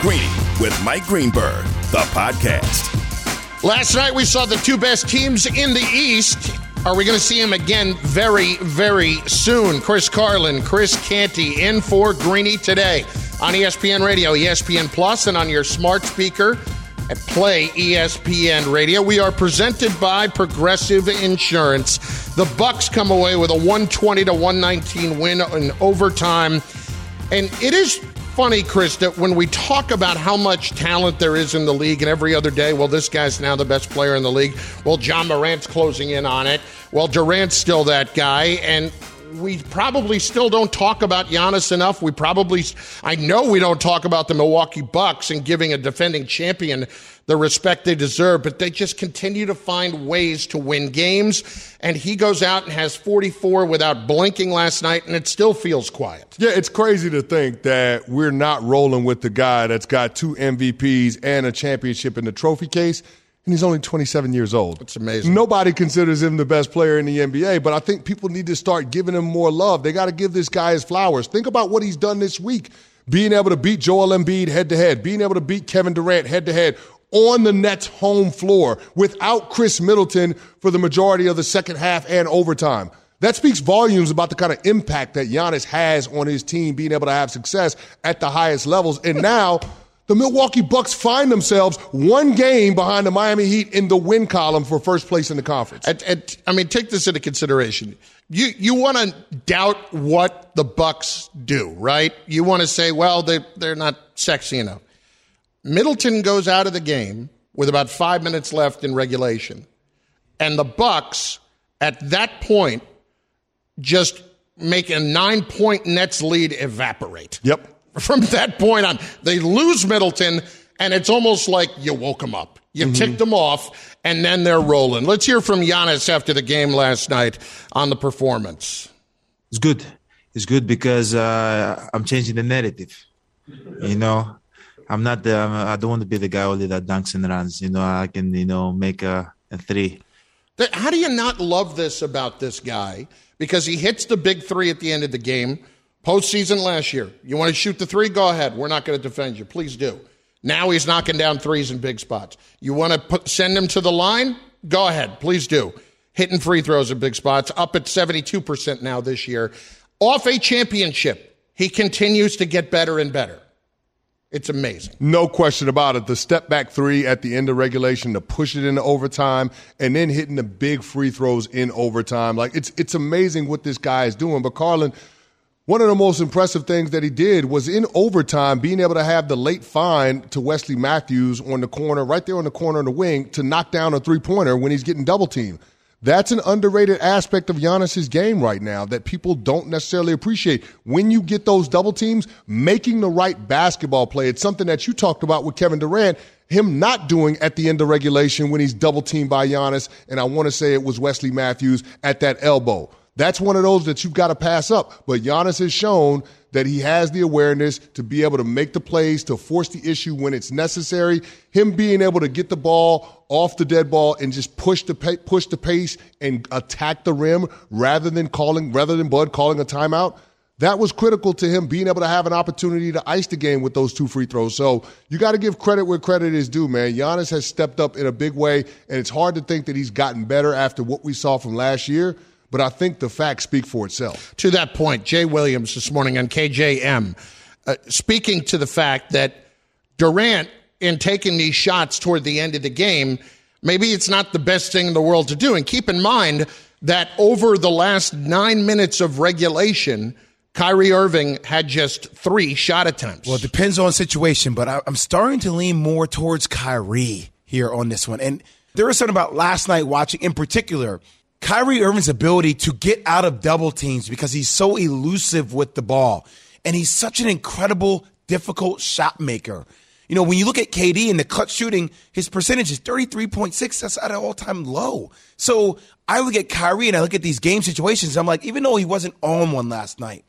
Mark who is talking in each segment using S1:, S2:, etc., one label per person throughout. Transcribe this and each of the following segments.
S1: Greeny with Mike Greenberg, the podcast.
S2: Last night we saw the two best teams in the East. Are we going to see them again very, very soon? Chris Carlin, Chris Canty in for Greeny today on ESPN Radio, ESPN Plus, and on your smart speaker at Play ESPN Radio. We are presented by Progressive Insurance. The Bucks come away with a 120 to 119 win in overtime. And it is funny, Chris, that when we talk about how much talent there is in the league, and every other day, well, this guy's now the best player in the league. Well, Ja Morant's closing in on it. Well, Durant's still that guy, and we probably still don't talk about Giannis enough. We probably, I know we don't talk about the Milwaukee Bucks and giving a defending champion the respect they deserve, but they just continue to find ways to win games. And he goes out and has 44 without blinking last night, and it still feels quiet.
S3: Yeah, it's crazy to think that we're not rolling with the guy that's got two MVPs and a championship in the trophy case and he's only 27 years old.
S2: It's amazing.
S3: Nobody considers him the best player in the NBA, but I think people need to start giving him more love. They got to give this guy his flowers. Think about what he's done this week. Being able to beat Joel Embiid head to head, being able to beat Kevin Durant head to head on the Nets home floor without Khris Middleton for the majority of the second half and overtime. That speaks volumes about the kind of impact that Giannis has on his team being able to have success at the highest levels. And now the Milwaukee Bucks find themselves one game behind the Miami Heat in the win column for first place in the conference.
S2: At, at, I mean, take this into consideration. You you want to doubt what the Bucks do, right? You want to say, well, they they're not sexy enough. Middleton goes out of the game with about five minutes left in regulation, and the Bucks at that point just make a nine point Nets lead evaporate.
S3: Yep
S2: from that point on. They lose Middleton, and it's almost like you woke them up. You mm-hmm. ticked them off, and then they're rolling. Let's hear from Giannis after the game last night on the performance.
S4: It's good. It's good because uh, I'm changing the narrative. You know, I'm not the. I don't want to be the guy only that dunks and runs. You know, I can you know make a, a three.
S2: How do you not love this about this guy? Because he hits the big three at the end of the game Postseason last year. You want to shoot the three? Go ahead. We're not going to defend you. Please do. Now he's knocking down threes in big spots. You want to put, send him to the line? Go ahead. Please do. Hitting free throws in big spots, up at 72% now this year. Off a championship, he continues to get better and better. It's amazing.
S3: No question about it. The step back three at the end of regulation to push it into overtime and then hitting the big free throws in overtime. Like it's it's amazing what this guy is doing. But Carlin, one of the most impressive things that he did was in overtime being able to have the late find to Wesley Matthews on the corner, right there on the corner of the wing, to knock down a three pointer when he's getting double teamed. That's an underrated aspect of Giannis's game right now that people don't necessarily appreciate. When you get those double teams, making the right basketball play. It's something that you talked about with Kevin Durant, him not doing at the end of regulation when he's double teamed by Giannis. And I want to say it was Wesley Matthews at that elbow. That's one of those that you've got to pass up. But Giannis has shown that he has the awareness to be able to make the plays, to force the issue when it's necessary. Him being able to get the ball off the dead ball and just push the push the pace and attack the rim rather than calling rather than Bud calling a timeout. That was critical to him being able to have an opportunity to ice the game with those two free throws. So you got to give credit where credit is due, man. Giannis has stepped up in a big way, and it's hard to think that he's gotten better after what we saw from last year but I think the facts speak for itself.
S2: To that point, Jay Williams this morning on KJM, uh, speaking to the fact that Durant, in taking these shots toward the end of the game, maybe it's not the best thing in the world to do. And keep in mind that over the last nine minutes of regulation, Kyrie Irving had just three shot attempts.
S5: Well, it depends on situation, but I, I'm starting to lean more towards Kyrie here on this one. And there was something about last night watching in particular – Kyrie Irving's ability to get out of double teams because he's so elusive with the ball. And he's such an incredible, difficult shot maker. You know, when you look at KD and the clutch shooting, his percentage is 33.6. That's at an all time low. So I look at Kyrie and I look at these game situations. I'm like, even though he wasn't on one last night,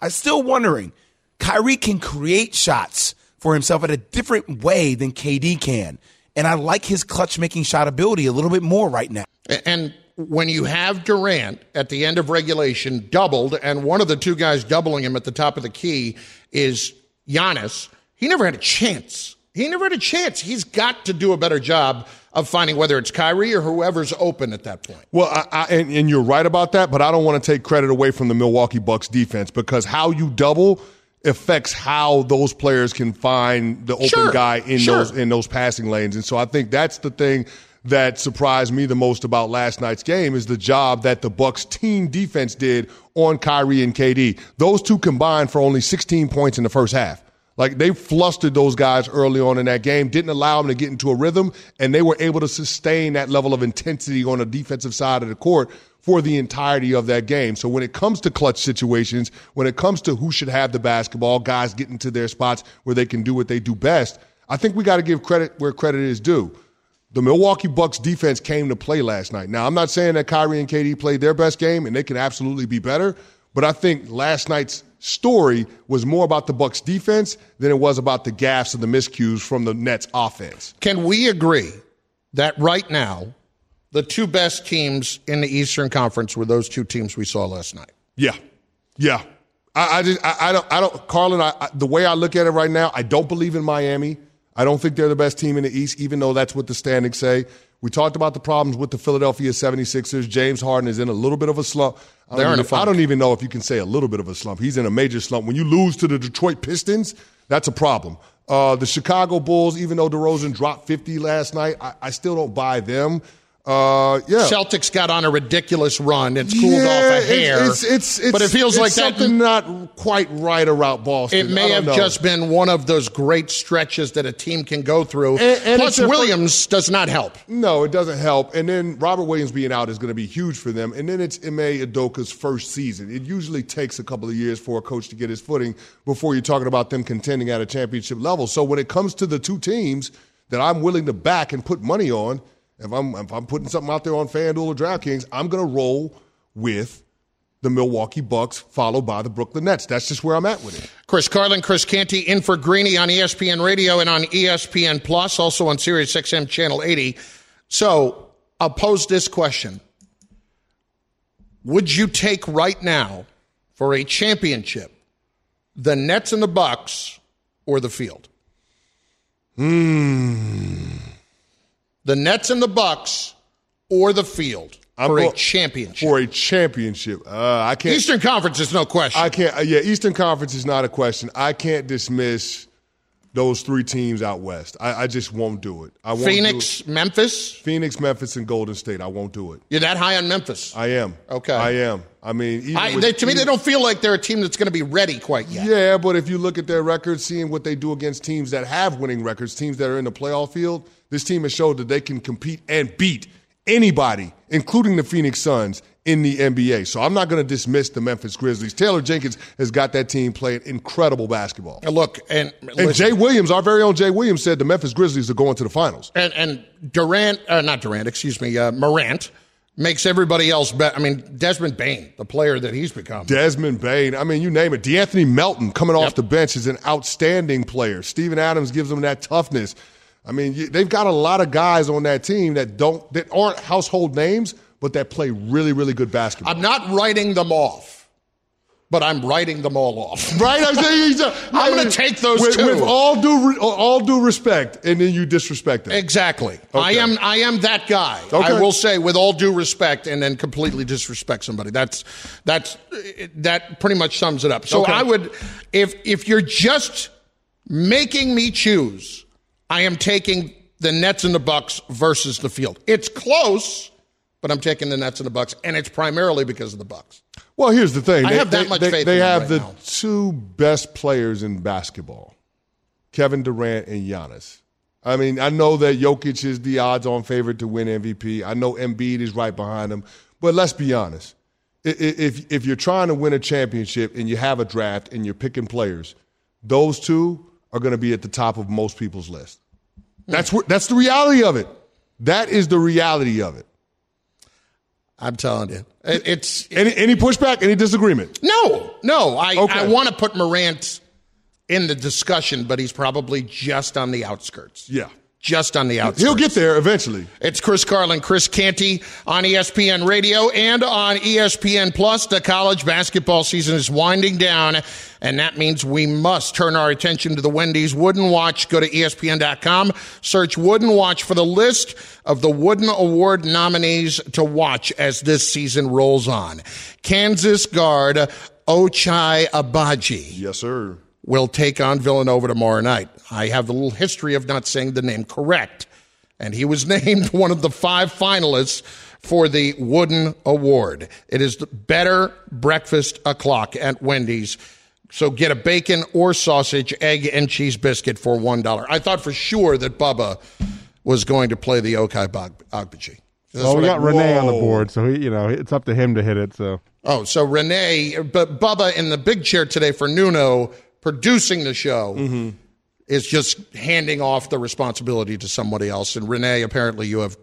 S5: I'm still wondering Kyrie can create shots for himself in a different way than KD can. And I like his clutch making shot ability a little bit more right now.
S2: And when you have Durant at the end of regulation doubled, and one of the two guys doubling him at the top of the key is Giannis, he never had a chance. He never had a chance. He's got to do a better job of finding whether it's Kyrie or whoever's open at that point.
S3: Well, I, I, and, and you're right about that, but I don't want to take credit away from the Milwaukee Bucks defense because how you double affects how those players can find the open
S2: Sure,
S3: guy in
S2: sure.
S3: those in those passing lanes. And so I think that's the thing that surprised me the most about last night's game is the job that the Bucks team defense did on Kyrie and KD. Those two combined for only 16 points in the first half. Like they flustered those guys early on in that game, didn't allow them to get into a rhythm, and they were able to sustain that level of intensity on the defensive side of the court for the entirety of that game. So when it comes to clutch situations, when it comes to who should have the basketball, guys getting to their spots where they can do what they do best, I think we got to give credit where credit is due. The Milwaukee Bucks defense came to play last night. Now, I'm not saying that Kyrie and KD played their best game and they can absolutely be better, but I think last night's story was more about the Bucks defense than it was about the gaffes and the miscues from the Nets offense.
S2: Can we agree that right now, the two best teams in the Eastern Conference were those two teams we saw last night?
S3: Yeah, yeah. I, I just I, I don't I don't Carlin. I, I, the way I look at it right now, I don't believe in Miami. I don't think they're the best team in the East, even though that's what the standings say. We talked about the problems with the Philadelphia 76ers. James Harden is in a little bit of a slump. I don't, even. I don't even know if you can say a little bit of a slump. He's in a major slump. When you lose to the Detroit Pistons, that's a problem. Uh, the Chicago Bulls, even though DeRozan dropped 50 last night, I, I still don't buy them. Uh, yeah.
S2: Celtics got on a ridiculous run. It's cooled
S3: Yeah,
S2: off a hair.
S3: It's, it's, it's,
S2: but it feels like that.
S3: something not quite right around Boston.
S2: It may have
S3: know.
S2: just been one of those great stretches that a team can go through.
S3: And- and
S2: Plus, Williams does not help.
S3: No, it doesn't help. And then Robert Williams being out is going to be huge for them. And then it's Ime Udoka's first season. It usually takes a couple of years for a coach to get his footing before you're talking about them contending at a championship level. So when it comes to the two teams that I'm willing to back and put money on, if I'm if I'm putting something out there on FanDuel or DraftKings, I'm going to roll with the Milwaukee Bucks, followed by the Brooklyn Nets. That's just where I'm at with it.
S2: Chris Carlin, Chris Canty, in for Greeny on ESPN Radio and on ESPN Plus, also on Sirius XM Channel 80. So I'll pose this question. Would you take right now for a championship the Nets and the Bucks or the field? Hmm. The Nets and the Bucks or the field for a championship.
S3: For a championship, uh, I can't.
S2: Eastern Conference is no question.
S3: I can't. uh, Yeah, Eastern Conference is not a question. I can't dismiss those three teams out west. I, I just won't do it. I won't do it.
S2: Phoenix, Memphis.
S3: Phoenix, Memphis, and Golden State. I won't do it.
S2: You're that high on Memphis.
S3: I am.
S2: Okay.
S3: I am. I mean, even
S2: I, they, to me, they don't feel like they're a team that's going to be ready quite yet.
S3: Yeah, but if you look at their records, seeing what they do against teams that have winning records, teams that are in the playoff field, this team has showed that they can compete and beat anybody, including the Phoenix Suns, in the NBA. So I'm not going to dismiss the Memphis Grizzlies. Taylor Jenkins has got that team playing incredible basketball.
S2: And Look, and,
S3: And
S2: listen,
S3: Jay Williams, our very own Jay Williams, said the Memphis Grizzlies are going to the finals.
S2: and, and Durant, uh, not Durant, excuse me, uh, Morant makes everybody else better. I mean, Desmond Bane, the player that he's become.
S3: Desmond Bane, I mean, you name it. De'Anthony Melton coming off the bench is an outstanding player. Steven Adams gives them that toughness. I mean, you- they've got a lot of guys on that team that don't that aren't household names, but that play really, really good basketball.
S2: I'm not writing them off, but I'm writing them all off.
S3: right? I'm saying
S2: I'm gonna take those
S3: with,
S2: two.
S3: with all due all due respect, and then you disrespect them.
S2: Exactly. I am. I am that guy. I will say, with all due respect, and then completely disrespect somebody. That's that's that pretty much sums it up. So
S3: Okay.
S2: I would, if if you're just making me choose, I am taking the Nets and the Bucks versus the field. It's close, but I'm taking the Nets and the Bucks, and it's primarily because of the Bucks.
S3: Well, here's the thing.
S2: I
S3: They-
S2: have that
S3: they-
S2: much
S3: they,
S2: faith
S3: They have
S2: right
S3: the
S2: now.
S3: two best players in basketball, Kevin Durant and Giannis. I mean, I know that Jokic is the odds-on favorite to win MVP. I know Embiid is right behind him, but let's be honest. if if you're trying to win a championship and you have a draft and you're picking players, those two are going to be at the top of most people's list. Hmm. That's what that's the reality of it. That is the reality of it.
S2: I'm telling you, it, it's
S3: any any pushback, any disagreement.
S2: No, no. I
S3: Okay.
S2: I want to put Morant in the discussion, but he's probably just on the outskirts.
S3: Yeah,
S2: Just on the outskirts.
S3: he'll get there eventually.
S2: It's Chris Carlin, Chris Canty on ESPN Radio and on ESPN Plus. The college basketball season is winding down, and that means we must turn our attention to the Wendy's Wooden Watch. Go to ESPN.com, search Wooden Watch for the list of the Wooden Award nominees to watch as this season rolls on. Kansas guard Ochai Abaji
S3: Yes, sir.
S2: Will take on Villanova tomorrow night. I have a little history of not saying the name correct. And he was named one of the five finalists for the Wooden Award. It is the better breakfast o'clock at Wendy's. So get a bacon or sausage, egg, and cheese biscuit for $1. I thought for sure that Bubba was going to play the Okai Ogbaji.
S6: Well, we
S2: what I-
S6: got Renee on the board, so he, you know it's up to him to hit it. So
S2: Oh, so Renee, but Bubba in the big chair today for Nuno producing the show
S3: Mm-hmm.
S2: is just handing off the responsibility to somebody else. And Renee, apparently, you have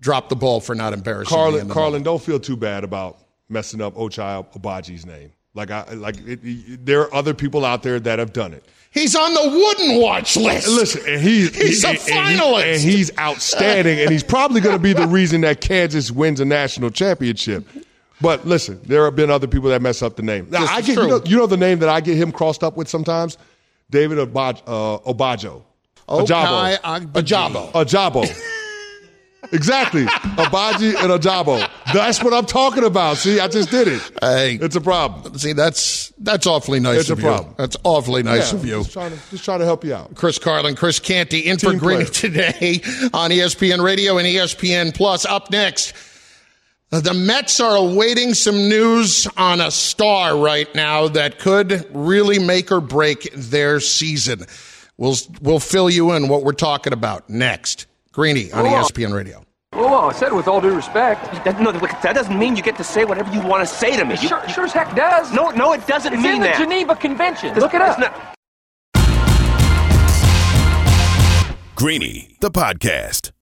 S2: dropped the ball for not embarrassing.
S3: Carlin,
S2: in
S3: Carlin,
S2: moment.
S3: don't feel too bad about messing up Ochai Agbaji's name. Like I like, it, it- there are other people out there that have done it.
S2: He's on the wooden watch list.
S3: Listen, and he,
S2: He's a
S3: and he-
S2: finalist.
S3: and he's outstanding, and he's probably going to be the reason that Kansas wins a national championship. But listen, there have been other people that mess up the name. Now, I get you know, you know the name that I get him crossed up with sometimes, David Obaj, uh, Obajo,
S2: Okai
S3: Ajabo, Ajabo. exactly, Abaji and Ajabo. That's what I'm talking about. See, I just did it.
S2: Hey.
S3: It's a problem.
S2: See, that's that's awfully nice
S3: It's a
S2: of you.
S3: problem.
S2: That's awfully nice
S3: Yeah,
S2: of you.
S3: Just trying to just trying to help you out.
S2: Chris Carlin, Chris Canty, in for
S3: Team
S2: Greeny today on ESPN Radio and ESPN Plus. Up next, the Mets are awaiting some news on a star right now that could really make or break their season. We'll we'll fill you in what we're talking about next. Greeny on E ESPN Radio.
S7: Oh, I said with all due respect.
S8: That, no, look, that doesn't mean you get to say whatever you want to say to me. You-
S7: Sure, sure as heck does.
S8: no, no, it doesn't
S7: it's
S8: mean
S7: in the
S8: that.
S7: Geneva Convention. Look it up.
S8: It's not-
S1: Greeny, the podcast.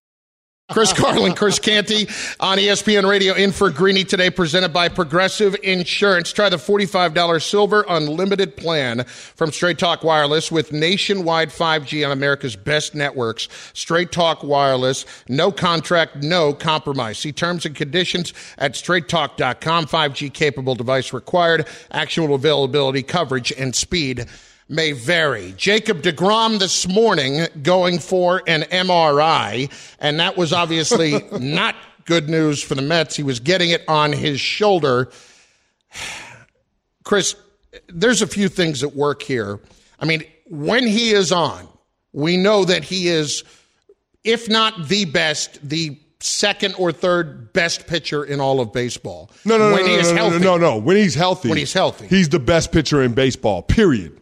S2: Chris Carlin, Chris Canty on ESPN Radio in for Greeny today, presented by Progressive Insurance. Try the $45 silver unlimited plan from Straight Talk Wireless with nationwide 5G on America's best networks. Straight Talk Wireless, no contract, no compromise. See terms and conditions at straighttalk.com. 5G capable device required. Actual availability, coverage, and speed may vary. Jacob DeGrom this morning going for an MRI, and that was obviously not good news for the Mets. He was getting it on his shoulder. Chris, there's a few things at work here. I mean, when he is on, we know that he is, if not the best, the second or third best pitcher in all of baseball.
S3: No, no, no,
S2: when
S3: no,
S2: he is
S3: no, no,
S2: healthy.
S3: no, no. When he's healthy,
S2: When he's healthy.
S3: he's the best pitcher in baseball. Period.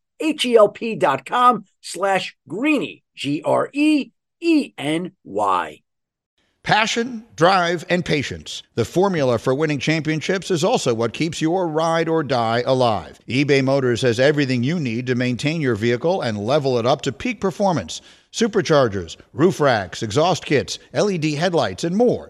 S9: H-E-L-P dot com slash greeny, G-R-E-E-N-Y.
S10: Passion, drive, and patience. The formula for winning championships is also what keeps your ride or die alive. eBay Motors has everything you need to maintain your vehicle and level it up to peak performance superchargers, roof racks, exhaust kits, LED headlights, and more.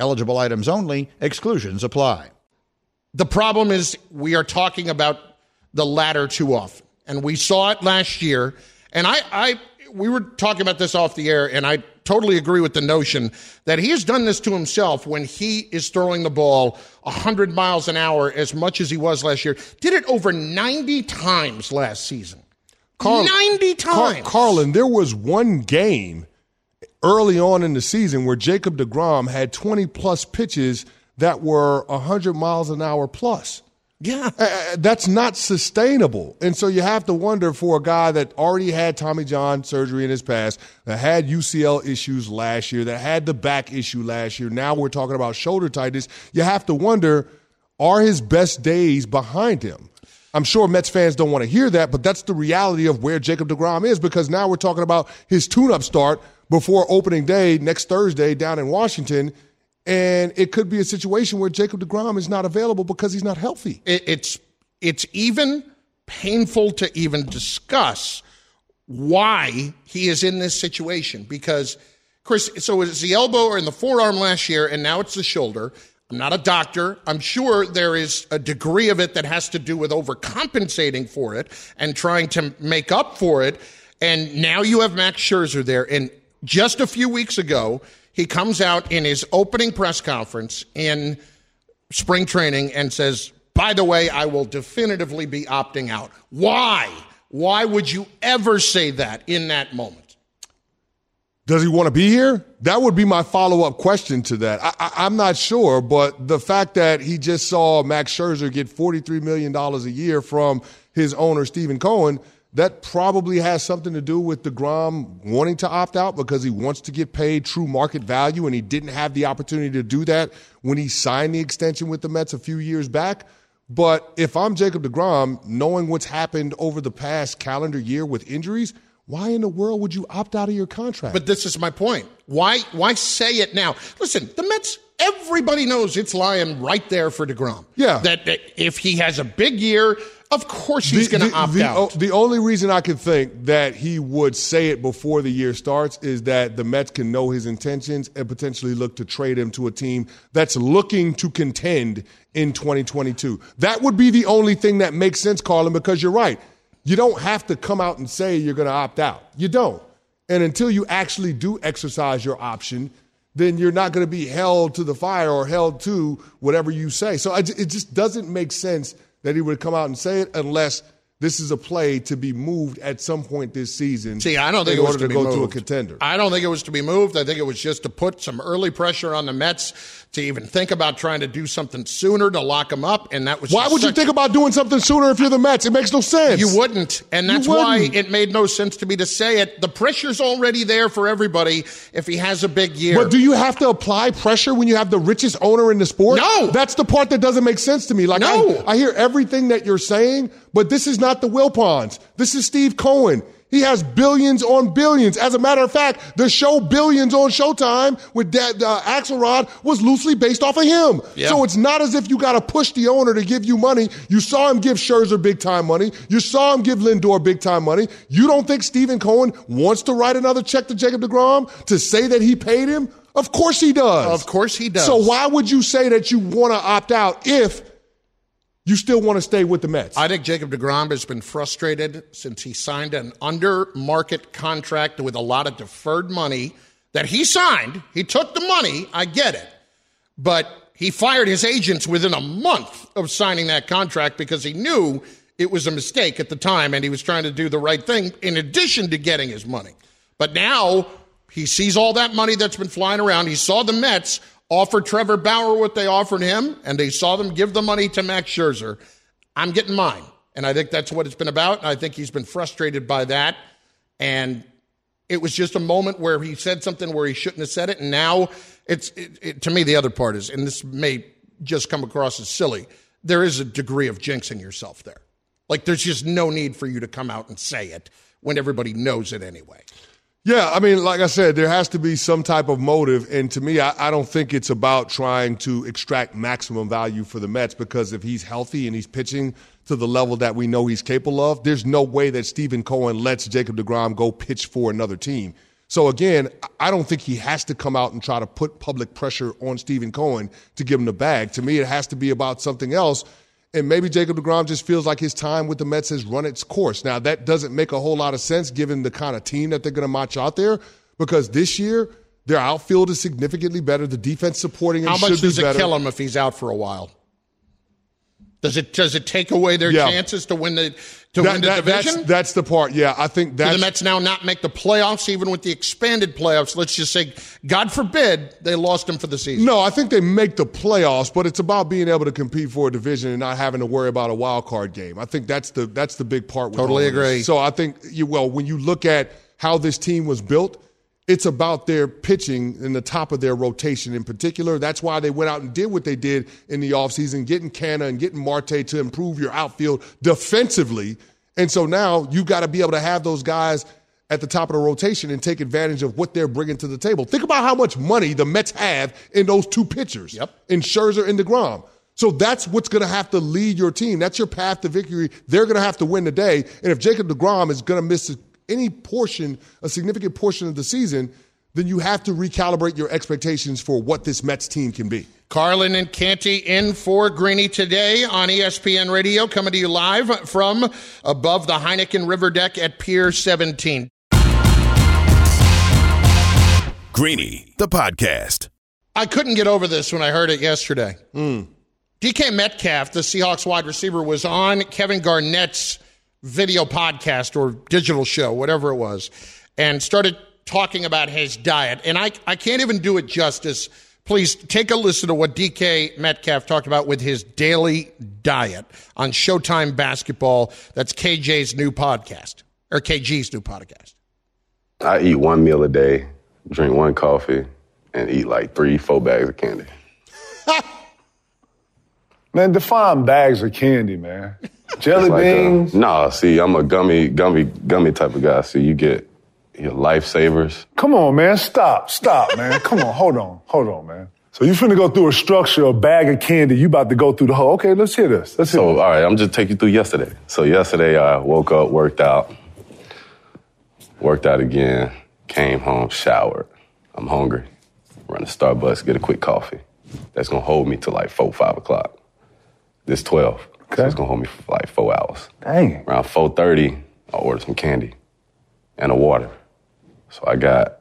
S10: Eligible items only, exclusions apply.
S2: The problem is we are talking about the latter too often. And we saw it last year. And I, I we were talking about this off the air, and I totally agree with the notion that he has done this to himself when he is throwing the ball 100 miles an hour as much as he was last year. Did it over 90 times last season.
S3: Carl,
S2: 90
S3: Car-
S2: times.
S3: Carlin, there was one game early on in the season where Jacob DeGrom had 20 plus pitches that were 100 miles an hour plus.
S2: Yeah.
S3: Uh, that's not sustainable. And so you have to wonder for a guy that already had Tommy John surgery in his past, that had UCL issues last year, that had the back issue last year. Now we're talking about shoulder tightness. You have to wonder are his best days behind him? I'm sure Mets fans don't want to hear that, but that's the reality of where Jacob DeGrom is because now we're talking about his tune up start before opening day next Thursday down in Washington. And it could be a situation where Jacob DeGrom is not available because he's not healthy.
S2: It's it's even painful to even discuss why he is in this situation because Chris, so it's the elbow or in the forearm last year, and now it's the shoulder. I'm not a doctor. I'm sure there is a degree of it that has to do with overcompensating for it and trying to make up for it. And now you have Max Scherzer there. And just a few weeks ago, he comes out in his opening press conference in spring training and says, by the way, I will definitively be opting out. Why? Why would you ever say that in that moment?
S3: Does he want to be here? That would be my follow up question to that. I, am not sure, but the fact that he just saw Max Scherzer get $43 million a year from his owner, Steven Cohen, that probably has something to do with DeGrom wanting to opt out because he wants to get paid true market value and he didn't have the opportunity to do that when he signed the extension with the Mets a few years back. But if I'm Jacob DeGrom, knowing what's happened over the past calendar year with injuries, why in the world would you opt out of your contract?
S2: But this is my point. Why why say it now? Listen, the Mets everybody knows it's lying right there for DeGrom.
S3: Yeah.
S2: That, that if he has a big year, of course he's going to opt
S3: the,
S2: out.
S3: The only reason I can think that he would say it before the year starts is that the Mets can know his intentions and potentially look to trade him to a team that's looking to contend in 2022. That would be the only thing that makes sense, Carlin, because you're right. You don't have to come out and say you're going to opt out. You don't. And until you actually do exercise your option, then you're not going to be held to the fire or held to whatever you say. So it just doesn't make sense that he would come out and say it unless this is a play to be moved at some point this season.
S2: See, I don't think
S3: in
S2: it was
S3: order
S2: to,
S3: to,
S2: be
S3: go
S2: moved.
S3: to a contender.
S2: I don't think it was to be moved. I think it was just to put some early pressure on the Mets to even think about trying to do something sooner to lock him up. And that was
S3: why would you think about doing something sooner if you're the Mets? It makes no sense.
S2: You wouldn't, and that's why
S3: wouldn't.
S2: it made no sense to me to say it. The pressure's already there for everybody if he has a big year.
S3: But do you have to apply pressure when you have the richest owner in the sport?
S2: No.
S3: That's the part that doesn't make sense to me. Like
S2: No.
S3: I, I hear everything that you're saying, but this is not the Wilpons. This is Steve Cohen. He has billions on billions. As a matter of fact, the show Billions on Showtime with that, uh, Axelrod was loosely based off of him.
S2: Yeah.
S3: So it's not as if you got to push the owner to give you money. You saw him give Scherzer big time money. You saw him give Lindor big time money. You don't think Steven Cohen wants to write another check to Jacob DeGrom to say that he paid him? Of course he does.
S2: Of course he does.
S3: So why would you say that you want to opt out if you still want to stay with the Mets?
S2: I think Jacob DeGrom has been frustrated since he signed an under market contract with a lot of deferred money that he signed. He took the money, I get it. But he fired his agents within a month of signing that contract because he knew it was a mistake at the time and he was trying to do the right thing in addition to getting his money. But now he sees all that money that's been flying around. He saw the Mets offer Trevor Bauer what they offered him, and they saw them give the money to Max Scherzer. I'm getting mine. And I think that's what it's been about. And I think he's been frustrated by that. And It was just a moment where he said something where he shouldn't have said it, and now it's it, it, to me the other part is, and this may just come across as silly. There is a degree of jinxing yourself there. Like there's just no need for you to come out and say it when everybody knows it anyway.
S3: Yeah, I mean, like I said, there has to be some type of motive. And to me, I, I, don't think it's about trying to extract maximum value for the Mets because if he's healthy and he's pitching to the level that we know he's capable of, there's no way that Steven Cohen lets Jacob DeGrom go pitch for another team. So again, I don't think he has to come out and try to put public pressure on Steven Cohen to give him the bag. To me, it has to be about something else. And maybe Jacob DeGrom just feels like his time with the Mets has run its course. Now, that doesn't make a whole lot of sense given the kind of team that they're going to match out there because this year, their outfield is significantly better. The defense supporting him
S2: How much does
S3: it
S2: kill him if he's out for a while? Does it does it take away their yeah. chances to win the to
S3: that,
S2: win the
S3: that,
S2: division?
S3: That's, that's, the part. Yeah, I think that
S2: the Mets now not make the playoffs, even with the expanded playoffs. Let's just say, God forbid, they lost them for the season.
S3: No, I think they make the playoffs, but it's about being able to compete for a division and not having to worry about a wild card game. I think that's the that's the big part.
S2: totally agree.
S3: So I think you well when you look at how this team was built it's about their pitching in the top of their rotation in particular. That's why they went out and did what they did in the offseason, getting Canha and getting Marte to improve your outfield defensively. And so now you got to be able to have those guys at the top of the rotation and take advantage of what they're bringing to the table. Think about how much money the Mets have in those two pitchers,
S2: yep.
S3: in Scherzer and DeGrom. So that's what's going to have to lead your team. That's your path to victory. They're going to have to win today. And if Jacob DeGrom is going to miss any portion, a significant portion of the season, then you have to recalibrate your expectations for what this Mets team can be.
S2: Carlin and Canty in for Greeny today on ESPN Radio, coming to you live from above the Heineken River deck at Pier 17.
S1: Greeny, the podcast.
S2: I couldn't get over this when I heard it yesterday.
S3: Mm.
S2: DK Metcalf, the Seahawks wide receiver, was on Kevin Garnett's video podcast or digital show, whatever it was, and started talking about his diet. And I, I can't even do it justice. Please take a listen to what DK Metcalf talked about with his daily diet on Showtime Basketball. That's KJ's new podcast, or KG's new podcast.
S11: I eat one meal a day, drink one coffee, and eat like three, four bags of candy.
S12: man, define bags of candy, man. Jelly like uh, beans?
S11: A, nah, see, I'm a gummy, gummy, gummy type of guy. See, you get your lifesavers.
S12: Come on, man. Stop. Stop, man. Come on. Hold on. Hold on, man. So you finna go through a structure, a bag of candy. You about to go through the whole. Okay, let's hear this. Let's hear
S11: so,
S12: this.
S11: all right, I'm just taking you through yesterday. So yesterday I woke up, worked out, worked out again, came home, showered. I'm hungry. Run to Starbucks, get a quick coffee. That's gonna hold me till like four, five o'clock. This twelve. Okay. So it's gonna hold me for like four hours.
S12: Dang.
S11: Around four thirty, I ordered some candy and a water. So I got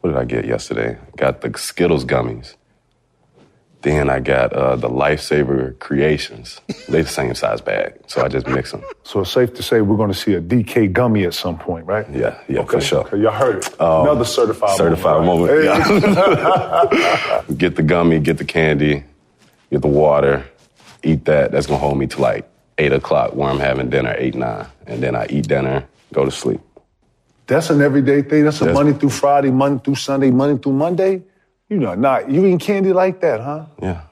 S11: what did I get yesterday? Got the Skittles gummies. Then I got uh, the Lifesaver Creations. They the same size bag, so I just mix them.
S12: So it's safe to say we're going to see a DK gummy at some point, right?
S11: Yeah, yeah,
S12: okay.
S11: for sure.
S12: Okay, y'all heard it. Um, Another certified
S11: certified moment. moment. Hey. Yeah. get the gummy, get the candy, get the water, eat that. That's gonna hold me to like eight o'clock where I'm having dinner, eight nine, and then I eat dinner, go to sleep.
S12: That's an everyday thing. That's a That's, Monday through Friday, Monday through Sunday, Monday through Monday. You know, not you eating candy like that, huh?
S11: Yeah.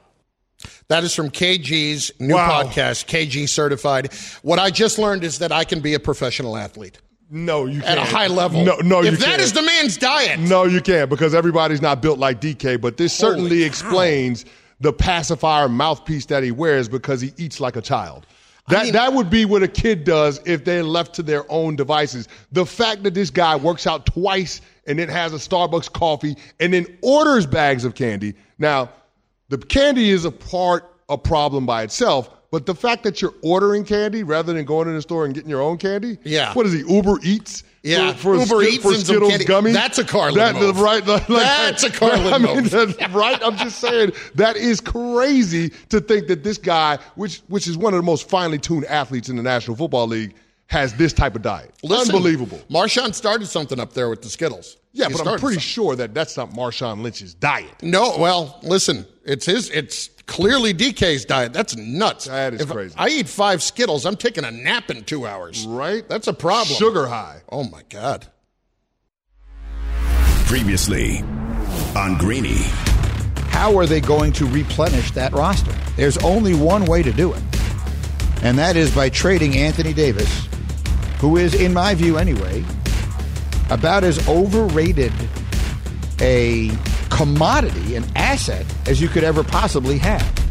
S2: That is from KG's new wow. podcast, KG Certified. What I just learned is that I can be a professional athlete.
S3: No, you
S2: can't.
S3: At
S2: a high level.
S3: No, no,
S2: if
S3: you
S2: that
S3: can't.
S2: is the man's diet.
S3: No, you can't because everybody's not built like DK. But this
S2: Holy
S3: certainly
S2: cow.
S3: explains the pacifier mouthpiece that he wears because he eats like a child. That, I mean, that would be what a kid does if they're left to their own devices. The fact that this guy works out twice and then has a Starbucks coffee and then orders bags of candy. Now, the candy is a part, a problem by itself, but the fact that you're ordering candy rather than going to the store and getting your own candy.
S2: Yeah.
S3: What is he, Uber Eats?
S2: Yeah,
S3: for,
S2: for,
S3: Uber
S2: Eats
S3: for
S2: and
S3: Skittles
S2: some
S3: gummies.
S2: That's a Carlin
S3: that,
S2: move.
S3: Right, like,
S2: that's a Carlin
S3: I mean,
S2: move.
S3: right? I'm just saying that is crazy to think that this guy, which which is one of the most finely tuned athletes in the National Football League, has this type of diet.
S2: Listen,
S3: Unbelievable.
S2: Marshawn started something up there with the Skittles.
S3: Yeah,
S2: He
S3: but I'm pretty
S2: something.
S3: sure that that's not Marshawn Lynch's diet.
S2: No, well, listen, it's his. It's clearly DK's diet. That's nuts.
S3: That is
S2: If
S3: crazy.
S2: I eat five Skittles, I'm taking a nap in two hours.
S3: Right?
S2: That's a problem.
S3: Sugar high.
S2: Oh my god.
S1: Previously on Greeny.
S10: How are they going to replenish that roster? There's only one way to do it, and that is by trading Anthony Davis, who is, in my view anyway, about as overrated a commodity, an asset, as you could ever possibly have.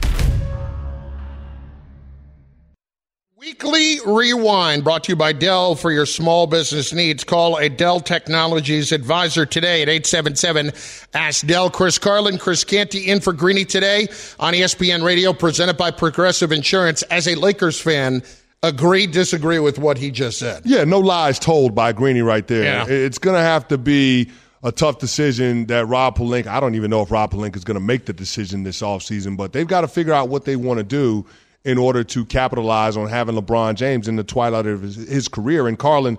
S2: Weekly Rewind brought to you by Dell for your small business needs. Call a Dell Technologies advisor today at 877 Ask Dell. Chris Carlin, Chris Canty in for Greeny today on ESPN Radio, presented by Progressive Insurance. As a Lakers fan, agree, disagree with what he just said.
S3: Yeah, no lies told by Greeny right there.
S2: Yeah.
S3: It's going to have to be a tough decision that Rob Pelinka, I don't even know if Rob Pelinka is going to make the decision this offseason, but they've got to figure out what they want to do in order to capitalize on having LeBron James in the twilight of his, his career. And Carlin,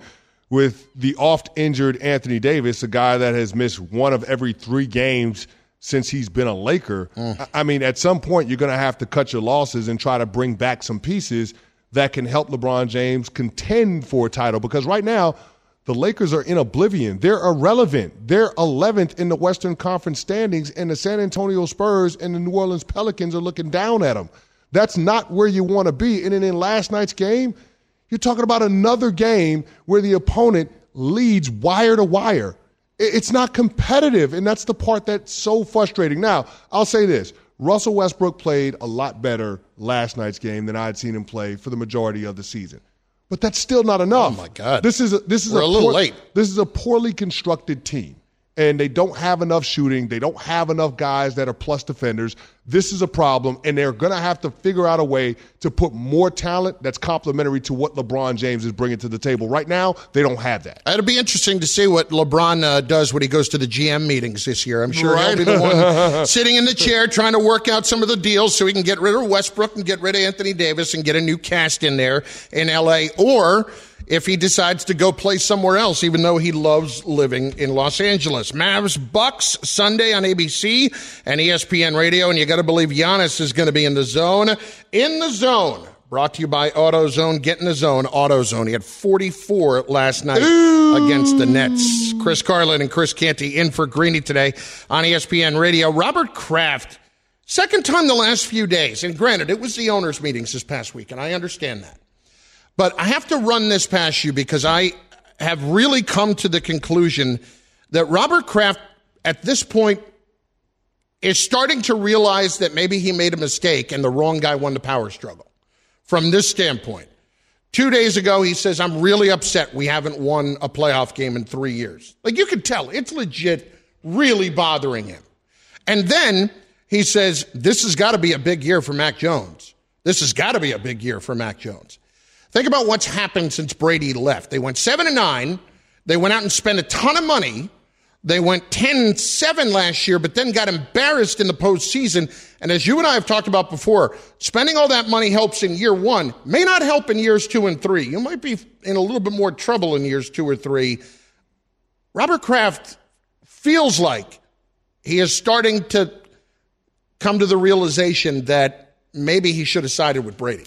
S3: with the oft injured Anthony Davis, a guy that has missed one of every three games since he's been a Laker, mm. I- I mean, at some point, you're going to have to cut your losses and try to bring back some pieces that can help LeBron James contend for a title. Because right now, the Lakers are in oblivion. They're irrelevant. They're 11th in the Western Conference standings, and the San Antonio Spurs and the New Orleans Pelicans are looking down at them. That's not where you want to be. And then in last night's game, you're talking about another game where the opponent leads wire to wire. It's not competitive, and that's the part that's so frustrating. Now, I'll say this Russell Westbrook played a lot better last night's game than I had seen him play for the majority of the season. But that's still not enough.
S2: Oh, my God.
S3: This is a, this is
S2: We're a little
S3: poor-
S2: late.
S3: This is a poorly constructed team, and they don't have enough shooting. They don't have enough guys that are plus defenders. This is a problem, and they're going to have to figure out a way to put more talent that's complementary to what LeBron James is bringing to the table. Right now, they don't have that.
S2: It'll be interesting to see what LeBron uh, does when he goes to the GM meetings this year. I'm sure
S3: Right.
S2: he'll be the one sitting in the chair trying to work out some of the deals so he can get rid of Westbrook and get rid of Anthony Davis and get a new cast in there in LA. Or if he decides to go play somewhere else, even though he loves living in Los Angeles. Mavs Bucks Sunday on ABC and ESPN Radio, and you got to believe Giannis is going to be in the zone. In the zone. Brought to you by AutoZone. Get in the zone. AutoZone. He had 44 last night against the Nets. Chris Carlin and Chris Canty in for Greeny today on ESPN Radio. Robert Kraft, second time the last few days. And granted, it was the owners' meetings this past week, and I understand that. But I have to run this past you because I have really come to the conclusion that Robert Kraft, at this point, is starting to realize that maybe he made a mistake and the wrong guy won the power struggle. From this standpoint, two days ago, he says, I'm really upset we haven't won a playoff game in three years. Like you could tell, it's legit really bothering him. And then he says, This has got to be a big year for Mac Jones. This has got to be a big year for Mac Jones. Think about what's happened since Brady left. They went 7 and 9. They went out and spent a ton of money. They went 10 7 last year, but then got embarrassed in the postseason. And as you and I have talked about before, spending all that money helps in year one, may not help in years two and three. You might be in a little bit more trouble in years two or three. Robert Kraft feels like he is starting to come to the realization that maybe he should have sided with Brady.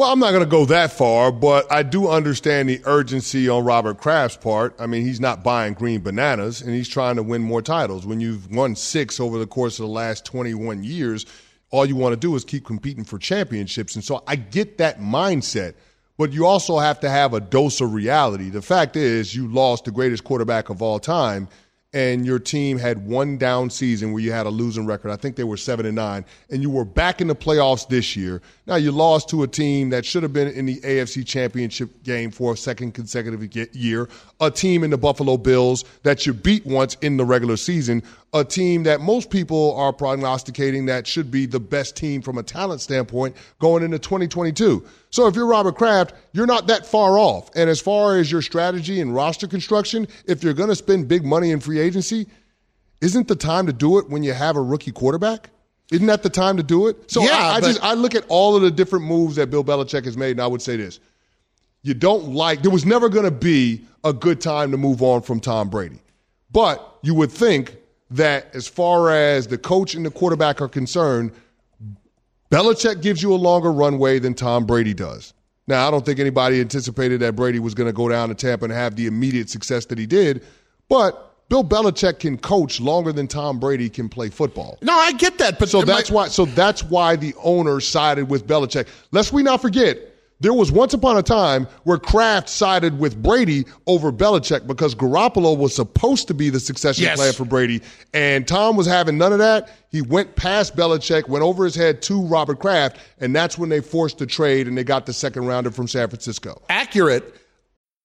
S3: Well, I'm not going to go that far, but I do understand the urgency on Robert Kraft's part. I mean, he's not buying green bananas, and he's trying to win more titles. When you've won six over the course of the last 21 years, all you want to do is keep competing for championships. And so I get that mindset, but you also have to have a dose of reality. The fact is, you lost the greatest quarterback of all time and your team had one down season where you had a losing record. I think they were seven and nine, and you were back in the playoffs this year. Now you lost to a team that should have been in the AFC Championship game for a second consecutive year, a team in the Buffalo Bills that you beat once in the regular season, a team that most people are prognosticating that should be the best team from a talent standpoint going into 2022. So if you're Robert Kraft, you're not that far off. And as far as your strategy and roster construction, if you're going to spend big money in free agency, isn't the time to do it when you have a rookie quarterback? Isn't that the time to do it? So
S2: Yeah,
S3: I, I just I look at all of the different moves that Bill Belichick has made, and I would say this: you don't like. There was never going to be a good time to move on from Tom Brady, but you would think that as far as the coach and the quarterback are concerned, Belichick gives you a longer runway than Tom Brady does. Now, I don't think anybody anticipated that Brady was going to go down to Tampa and have the immediate success that he did, but Bill Belichick can coach longer than Tom Brady can play football.
S2: No, I get that, but
S3: so that's why. So that's why the owner sided with Belichick. Lest we not forget, there was once upon a time where Kraft sided with Brady over Belichick because Garoppolo was supposed to be the succession
S2: Yes.
S3: plan for Brady, and Tom was having none of that. He went past Belichick, went over his head to Robert Kraft, and that's when they forced the trade and they got the second rounder from San Francisco.
S2: accurate.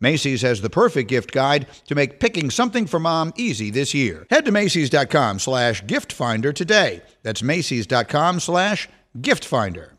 S10: Macy's has the perfect gift guide to make picking something for mom easy this year. Head to Macy's.com slash gift finder today. That's Macy's.com slash gift finder.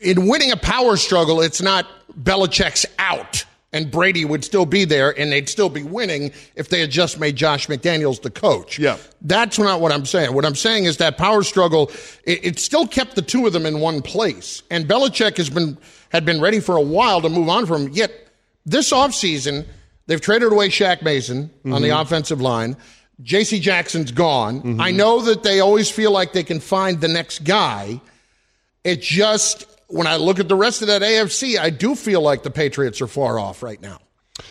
S2: In winning a power struggle, it's not Belichick's out. And Brady would still be there, and they'd still be winning if they had just made Josh McDaniels the coach.
S3: Yeah.
S2: That's not what I'm saying. What I'm saying is that power struggle, it, it still kept the two of them in one place. And Belichick has been had been ready for a while to move on from him. Yet this offseason, they've traded away Shaq Mason on the mm-hmm. offensive line. JC Jackson's gone. Mm-hmm. I know that they always feel like they can find the next guy. It just when I look at the rest of that AFC, I do feel like the Patriots are far off right now.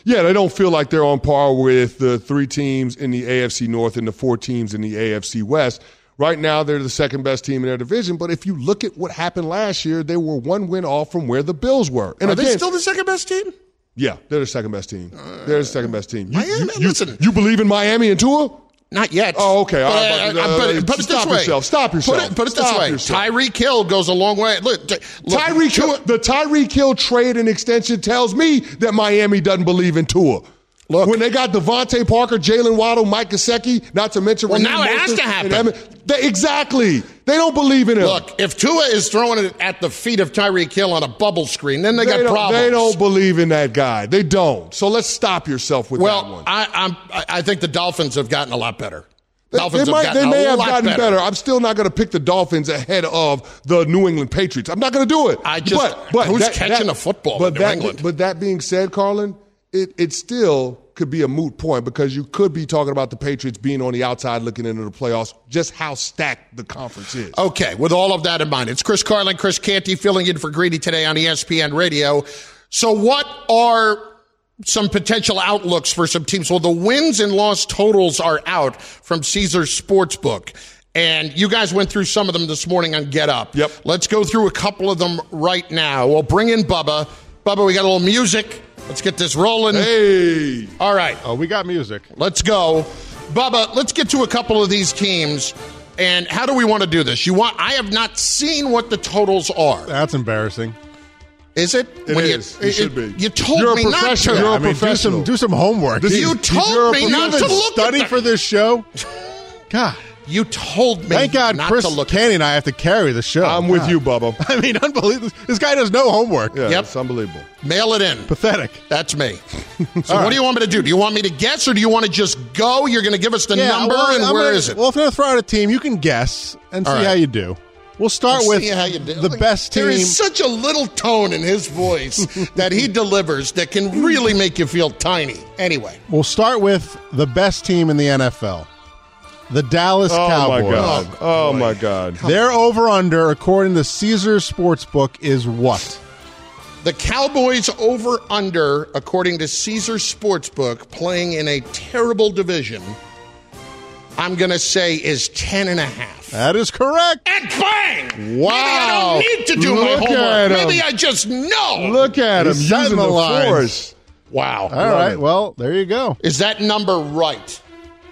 S3: Yeah, they don't feel like they're on par with the three teams in the AFC North and the four teams in the AFC West. Right now, they're the second best team in their division. But if you look at what happened last year, they were one win off from where the Bills were. And
S2: are they still the second best team?
S3: Yeah, they're the second best team. They're the second best team. You,
S2: Miami,
S3: you, you-
S2: listen.
S3: you believe in Miami and Tua?
S2: Not yet.
S3: Oh, okay. Right,
S2: But,
S3: but,
S2: uh,
S3: uh,
S2: but- it
S3: stop yourself. Stop yourself.
S2: Put it, put it this way.
S3: yourself.
S2: Tyreek Hill goes a long way. Look, t- look
S3: Tyreek Hill, the Tyreek Hill trade and extension tells me that Miami doesn't believe in Tua.
S2: Look.
S3: when they got DeVante Parker, Jalen Waddle, Mike Gesicki, not to mention
S2: Well,
S3: Raheem
S2: now it has to happen.
S3: Evan- they- exactly. They don't believe in him.
S2: Look, if Tua is throwing it at the feet of Tyreek Hill on a bubble screen, then they, got
S3: don't,
S2: problems.
S3: They don't believe in that guy. They don't. So let's stop yourself with that one.
S2: I, I'm, I I think the Dolphins have gotten a lot better.
S3: They,
S2: Dolphins
S3: they might,
S2: have gotten
S3: they may
S2: a
S3: have
S2: lot
S3: gotten
S2: better.
S3: better. I'm still not going to pick the Dolphins ahead of the New England Patriots. I'm not going to do it.
S2: I just-
S3: but, but
S2: who's
S3: that-
S2: catching
S3: that-
S2: a football
S3: But
S2: in New
S3: that,
S2: England?
S3: but that being said, Carlin, it, it still could be a moot point because you could be talking about the Patriots being on the outside looking into the playoffs. Just how stacked the conference is.
S2: Okay, with all of that in mind, it's Chris Carlin, Chris Canty filling in for Greeny today on ESPN Radio. So, what are some potential outlooks for some teams? Well, the wins and loss totals are out from Caesars Sportsbook. And you guys went through some of them this morning on Get Up.
S3: Yep.
S2: Let's go through a couple of them right now. We'll bring in Bubba. Bubba, we got a little music. Let's get this rolling.
S3: Hey.
S2: All right.
S6: Oh, we got music.
S2: Let's go. Bubba, let's get to a couple of these teams. And how do we want to do this? You want I have not seen what the totals are.
S6: That's embarrassing.
S2: Is it?
S3: It is. It should be.
S2: You told
S3: You're a
S2: me not to.
S3: professional. You're a
S6: I mean, do some do some homework.
S3: This
S2: You
S3: is-
S2: told
S3: you're a
S2: me not
S6: you
S2: to
S6: even
S2: look
S6: study
S2: at
S6: for this show. God,
S2: You told me
S6: thank God,
S2: not
S6: Chris
S2: to look.
S6: Canty and I have to carry the show.
S3: I'm with
S6: God.
S3: you, Bubba.
S6: I mean, unbelievable. This guy does no homework.
S3: Yeah,
S2: Yep.
S3: it's unbelievable.
S2: Mail it in.
S6: Pathetic.
S2: That's me. So what do you want me to do? Do you want me to guess or do you want to just go? You're going to give us the number
S6: well,
S2: and
S6: I'm
S2: where
S6: gonna-
S2: is it?
S6: Well, if I'm going to throw out a team, you can guess and see
S2: All right.
S6: how you do. We'll start
S2: Let's
S6: with
S2: how you do.
S6: the
S2: Look,
S6: best team.
S2: There is such a little tone in his voice that he delivers that can really make you feel tiny. Anyway,
S6: We'll start with the best team in the NFL, the Dallas
S3: oh,
S6: Cowboys. Oh, oh Cowboys.
S3: my god. Oh my god.
S6: Their over under, according to Caesars Sportsbook, is what?
S2: the Cowboys over under, according to Caesar Sportsbook, playing in a terrible division, I'm going to say is 10 and a half.
S6: That is correct.
S2: And bang!
S6: Wow.
S2: Maybe I don't need to do my
S3: Look at
S2: homework. Maybe I just know.
S3: Look at him
S6: He's setting
S3: using
S6: the
S3: the
S6: lines.
S3: force.
S2: Wow.
S6: All right. Well, there you go.
S2: Is that number right?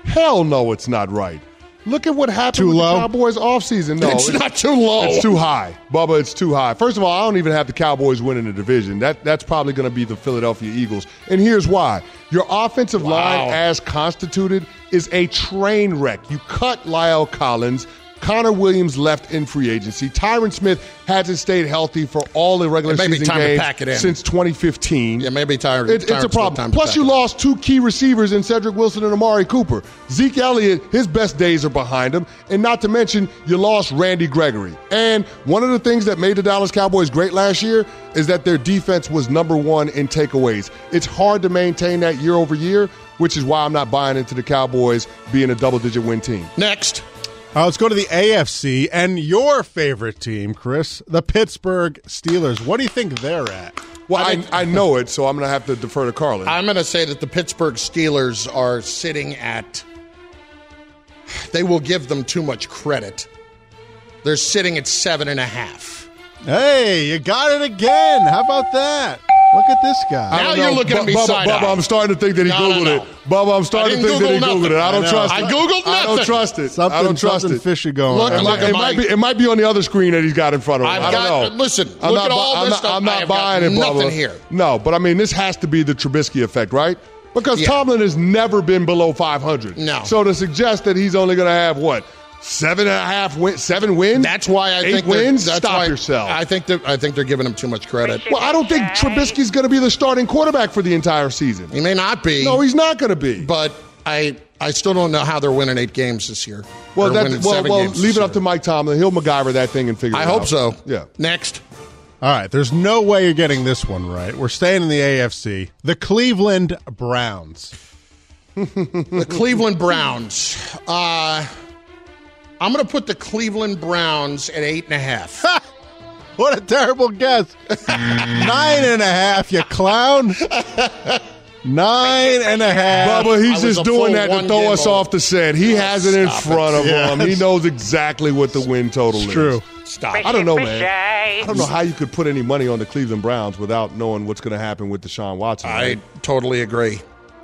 S3: Hell no, it's not right. Look at what happened
S6: Too
S3: with
S6: low?
S3: the Cowboys offseason. No,
S2: It's not too low.
S3: It's too high. Bubba, it's too high. First of all, I don't even have the Cowboys winning the division. That That's probably going to be the Philadelphia Eagles. And here's why. Your offensive line, as constituted, is a train wreck. You cut La'el Collins. Connor Williams left in free agency. Tyron Smith hasn't stayed healthy for all the regular
S2: It may be
S3: season games
S2: pack it in.
S3: since 2015.
S2: Yeah, maybe Tyron.
S3: It- it's a problem. Plus, you lost two key receivers in Cedric Wilson and Amari Cooper. Zeke Elliott, his best days are behind him. And not to mention, you lost Randy Gregory. And one of the things that made the Dallas Cowboys great last year is that their defense was number one in takeaways. It's hard to maintain that year over year, which is why I'm not buying into the Cowboys being a double digit win team.
S2: Next.
S6: Uh, let's go to the AFC and your favorite team, Chris, the Pittsburgh Steelers. What do you think they're at?
S3: Well, I, I know it, so I'm going to have to defer to Carlin.
S2: I'm going to say that the Pittsburgh Steelers are sitting at. They will give them too much credit. They're sitting at seven and a half.
S6: Hey, you got it again. How about that? Look at this guy.
S3: I
S2: Now
S3: don't
S2: you're
S3: know.
S2: looking at me
S3: Bubba,
S2: side-eye.
S3: Bubba, I'm starting to think that he
S2: No, no,
S3: Googled
S2: no.
S3: it. Bubba, I'm starting to
S2: didn't
S3: think that he
S2: Google
S3: Googled it. I don't
S6: nothing.
S3: trust
S2: I
S3: it.
S2: I Googled nothing.
S3: I don't trust it.
S6: Something,
S3: I don't trust
S6: something
S3: it.
S6: fishy going
S2: Look,
S6: on.
S3: It
S2: look
S3: might,
S2: at
S3: it,
S2: my-
S3: might be, it might be on the other screen that he's got in front of him.
S2: I've
S3: I don't
S2: got-
S3: know.
S2: listen,
S3: I'm
S2: look
S3: not,
S2: at all
S3: I'm
S2: this
S3: not,
S2: stuff.
S3: I'm not buying it, Bubba.
S2: nothing here.
S3: No, but I mean, this has to be the Trubisky effect, right? Because
S2: Yeah.
S3: Tomlin has never been below 500.
S2: No.
S3: So to suggest that he's only going to have, what, seven and a half win, seven wins?
S2: That's why I
S3: Eight
S2: think they're-
S3: wins?
S2: That's
S3: Stop
S2: why
S3: yourself.
S2: I think that I think they're giving him too much credit.
S3: well, I don't think Trubisky's going to be the starting quarterback for the entire season.
S2: He may not be.
S3: No, he's not going to be.
S2: But I I still don't know how they're winning eight games this year.
S3: Well,
S2: Or
S3: that, well,
S2: seven
S3: well
S2: games
S3: leave
S2: this
S3: it up
S2: year.
S3: to Mike Tomlin. He'll MacGyver that thing and figure
S2: I
S3: it out.
S2: I hope
S3: out.
S2: so.
S3: Yeah.
S2: Next.
S6: All right, there's no way you're getting this one right. We're staying in the AFC. The Cleveland Browns.
S2: the Cleveland Browns. Uh, I'm going to put the Cleveland Browns at eight and a half.
S6: What a terrible guess. Nine and a half, you clown. Nine and a half.
S3: Bubba, he's just doing that to throw us off the set. He has it in front
S2: it.
S3: of him. He knows exactly what the win total is.
S6: true.
S2: Stop.
S3: I don't know, man. I don't know how you could put any money on the Cleveland Browns without knowing what's going to happen with Deshaun Watson.
S2: I
S3: right?
S2: totally agree.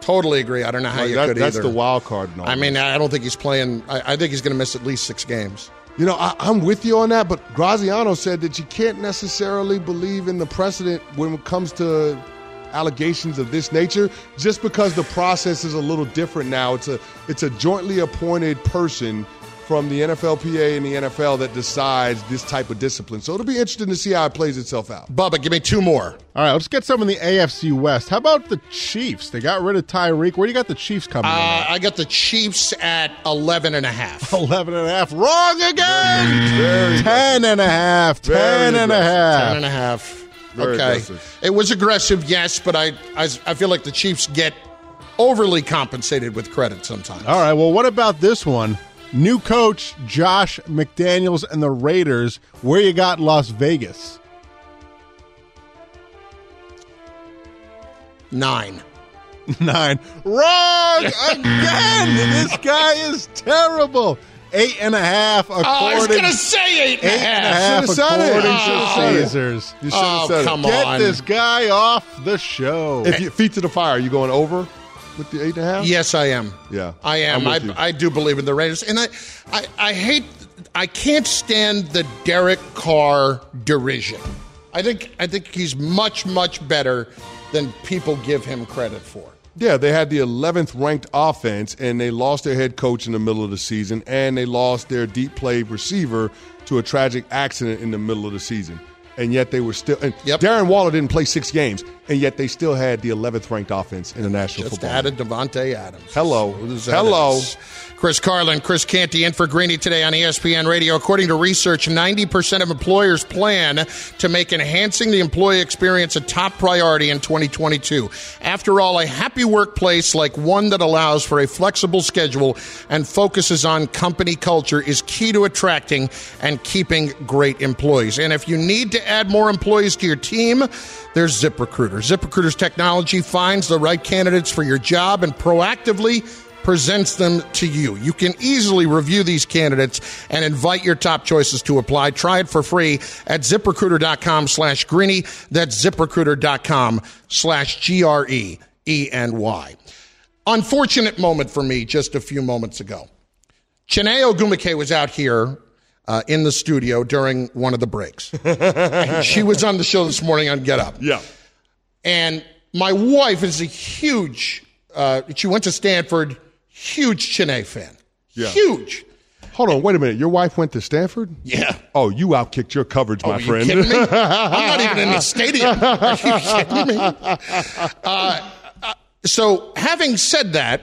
S2: Totally agree. I don't know how
S3: Like,
S2: you
S3: that-
S2: could
S3: that's
S2: either.
S3: That's the wild card.
S2: I mean. I don't think he's playing. I, I think he's going to miss at least six games.
S3: You know, I, I'm with you on that, but Graziano said that you can't necessarily believe in the precedent when it comes to allegations of this nature, just because the process is a little different now. It's a it's a jointly appointed person from the NFLPA and the NFL that decides this type of discipline. So it'll be interesting to see how it plays itself out.
S2: Bubba, give me two more.
S6: All right, let's get some in the AFC West. How about the Chiefs? They got rid of Tyreek. Where do you got the Chiefs coming?
S2: Uh,
S6: at?
S2: I got the Chiefs at 11 and a half.
S6: 11 and a half. Wrong again.
S3: Very
S6: 10 and a half. 10 and a half.
S2: 10 and a half.
S3: Very
S2: okay.
S3: aggressive.
S2: It was aggressive, yes, but I, I I feel like the Chiefs get overly compensated with credit sometimes.
S6: All right, well, what about this one? New coach Josh McDaniels and the Raiders. Where you got Las Vegas?
S2: Nine.
S6: Nine. Wrong again. this guy is terrible. Eight and a half. According,
S2: Oh, I was going to say eight and a
S6: eight and a
S2: half.
S6: half
S3: Should've said
S6: according
S3: oh. You
S6: to oh,
S3: said it.
S6: Caesars.
S3: You should have
S2: Oh,
S3: said
S2: come
S3: it.
S6: Get
S2: on.
S6: this guy off the show.
S3: If you feet to the fire, you going over with the eight and a half?
S2: Yes, I am.
S3: Yeah,
S2: I am. I. I do believe in the Raiders, and I, I, I hate. I can't stand the Derek Carr derision. I think I think he's much much better than people give him credit for.
S3: Yeah, they had the 11th ranked offense, and they lost their head coach in the middle of the season, and they lost their deep play receiver to a tragic accident in the middle of the season. And yet they were still. And
S2: Yep.
S3: Darren Waller didn't play six games, and yet they still had the 11th ranked offense in the National
S2: Just
S3: Football.
S2: added Davante Adams.
S3: Hello. Hello.
S2: is? Chris Carlin, Chris Canty in for Greeny today on ESPN Radio. According to research, 90% of employers plan to make enhancing the employee experience a top priority in 2022. After all, a happy workplace like one that allows for a flexible schedule and focuses on company culture is key to attracting and keeping great employees. And if you need to add more employees to your team, there's ZipRecruiter. ZipRecruiter's technology finds the right candidates for your job and proactively presents them to you. You can easily review these candidates and invite your top choices to apply. Try it for free at ziprecruiter.com slash greeny. That's ziprecruiter.com slash G R E E N Y. Unfortunate moment for me just a few moments ago. Chiney Ogwumike was out here uh, in the studio during one of the breaks. she was on the show this morning on Get Up.
S3: Yeah.
S2: And my wife is a huge, uh, she went to Stanford, huge Chiney fan.
S3: Yeah.
S2: Huge.
S3: Hold on, wait a minute. Your wife went to Stanford?
S2: Yeah.
S3: Oh, you outkicked your coverage,
S2: Oh,
S3: my
S2: are you
S3: friend.
S2: kidding me? I'm not even in the stadium. Are you kidding me? Uh, uh, so, having said that,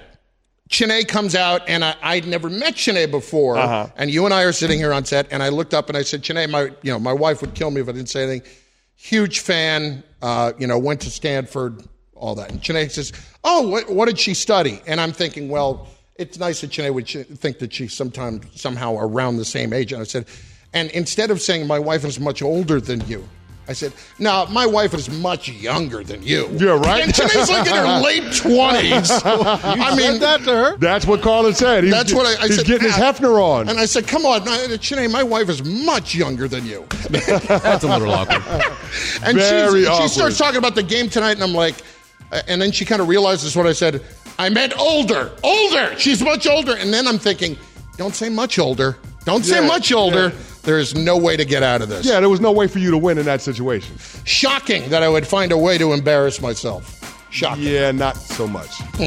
S2: Chiney comes out, and I, I'd never met Chiney before.
S3: Uh-huh.
S2: And you and I are sitting here on set, and I looked up and I said, Chiney, my you know my wife would kill me if I didn't say anything. Huge fan. Uh, you know, went to Stanford, all that. And Chiney says, "Oh, what, what did she study?" And I'm thinking, well, it's nice that Chiney would ch- think that she's sometime somehow around the same age. And I said, and instead of saying my wife is much older than you. I said, now my wife is much younger than you."
S3: Yeah, right.
S2: And Chiney's like in her late twenties. I mean,
S6: that to her.
S3: That's what Carlin said. He's,
S2: that's what I, I
S3: he's
S2: said.
S3: getting his. Hefner on.
S2: And I said, "Come on, Chiney, my wife is much younger than you."
S13: That's a little awkward.
S2: And
S3: Very
S2: she's,
S3: awkward.
S2: she starts talking about the game tonight, and I'm like, uh, and then she kind of realizes what I said. I meant older, older. She's much older. And then I'm thinking, don't say much older. Don't say
S3: Yeah,
S2: much older. There is no way to get out of this.
S3: yeah, there was no way for you to win in that situation.
S2: Shocking that I would find a way to embarrass myself. Shocking.
S3: Yeah, not so much.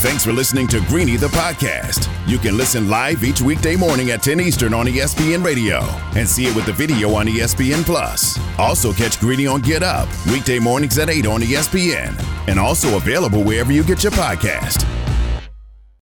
S1: Thanks for listening to Greeny the podcast. You can listen live each weekday morning at 10 Eastern on ESPN Radio and see it with the video on ESPN Plus. Also catch Greeny on Get Up weekday mornings at 8 on ESPN and also available wherever you get your podcast.